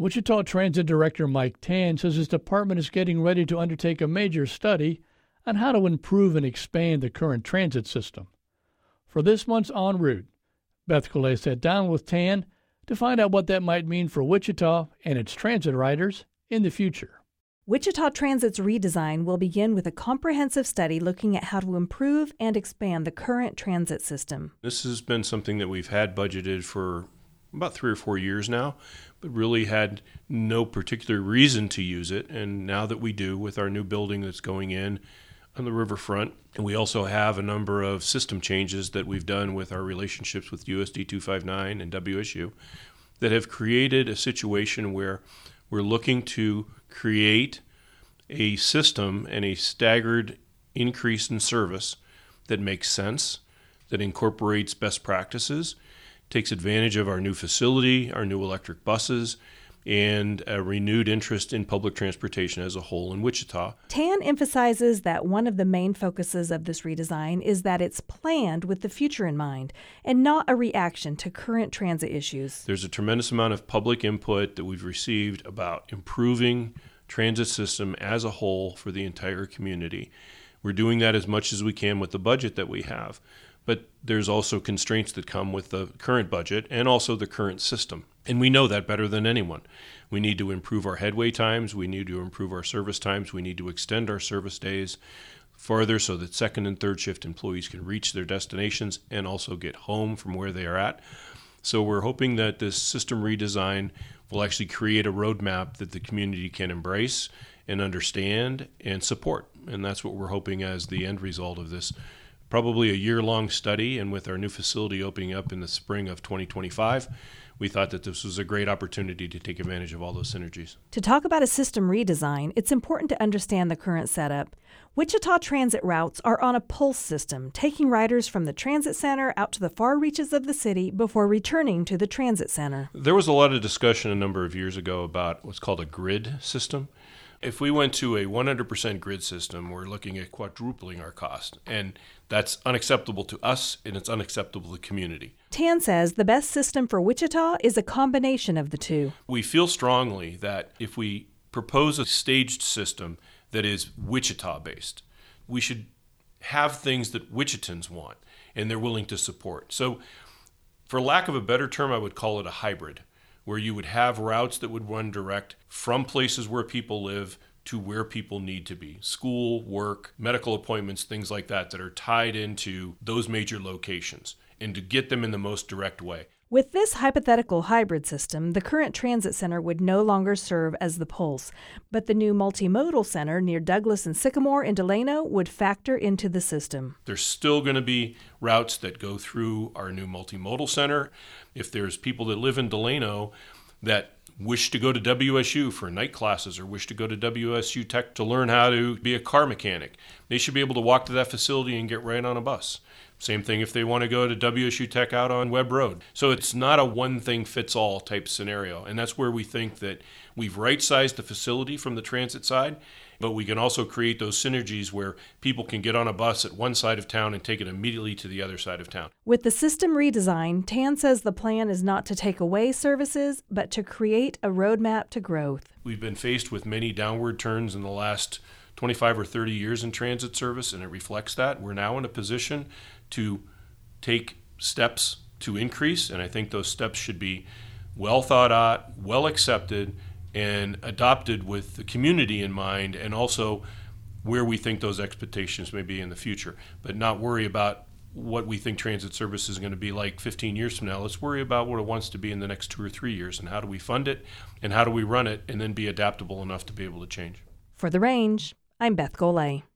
Wichita Transit Director Mike Tann says his department is getting ready to undertake a major study on how to improve and expand the current transit system. For this month's En route, Beth Golay sat down with Tann to find out what that might mean for Wichita and its transit riders in the future. Wichita Transit's redesign will begin with a comprehensive study looking at how to improve and expand the current transit system. This has been something that we've had budgeted for about three or four years now, but really had no particular reason to use it. And now that we do with our new building that's going in on the riverfront, and we also have a number of system changes that we've done with our relationships with USD 259 and WSU that have created a situation where we're looking to create a system and a staggered increase in service that makes sense, that incorporates best practices takes advantage of our new facility, our new electric buses, and a renewed interest in public transportation as a whole in Wichita. Tann emphasizes that one of the main focuses of this redesign is that it's planned with the future in mind and not a reaction to current transit issues. There's a tremendous amount of public input that we've received about improving transit system as a whole for the entire community. We're doing that as much as we can with the budget that we have but there's also constraints that come with the current budget and also the current system. And we know that better than anyone. We need to improve our headway times, we need to improve our service times, we need to extend our service days farther so that second and third shift employees can reach their destinations and also get home from where they are at. So we're hoping that this system redesign will actually create a roadmap that the community can embrace and understand and support. And that's what we're hoping as the end result of this probably a year long study. And with our new facility opening up in the spring of 2025, we thought that this was a great opportunity to take advantage of all those synergies. To talk about a system redesign, it's important to understand the current setup. Wichita transit routes are on a pulse system, taking riders from the transit center out to the far reaches of the city before returning to the transit center. There was a lot of discussion a number of years ago about what's called a grid system. If we went to a 100% grid system, we're looking at quadrupling our cost. And that's unacceptable to us and it's unacceptable to the community. Tann says the best system for Wichita is a combination of the two. We feel strongly that if we propose a staged system that is Wichita based, we should have things that Wichitans want and they're willing to support. So, for lack of a better term, I would call it a hybrid where you would have routes that would run direct from places where people live to where people need to be school, work, medical appointments, things like that, that are tied into those major locations and to get them in the most direct way. With this hypothetical hybrid system, the current transit center would no longer serve as the pulse, but the new multimodal center near Douglas and Sycamore in Delano would factor into the system. There's still going to be routes that go through our new multimodal center. If there's people that live in Delano that wish to go to WSU for night classes or wish to go to WSU Tech to learn how to be a car mechanic, they should be able to walk to that facility and get right on a bus. Same thing if they want to go to WSU Tech out on Webb Road. So it's not a one thing fits all type scenario. And that's where we think that we've right sized the facility from the transit side, but we can also create those synergies where people can get on a bus at one side of town and take it immediately to the other side of town. With the system redesign, Tann says the plan is not to take away services, but to create a roadmap to growth. We've been faced with many downward turns in the last 25 or 30 years in transit service, and it reflects that. We're now in a position to take steps to increase, and I think those steps should be well thought out, well accepted, and adopted with the community in mind, and also where we think those expectations may be in the future, but not worry about what we think transit service is going to be like 15 years from now. Let's worry about what it wants to be in the next two or three years and how do we fund it and how do we run it and then be adaptable enough to be able to change. For the range, I'm Beth Golay.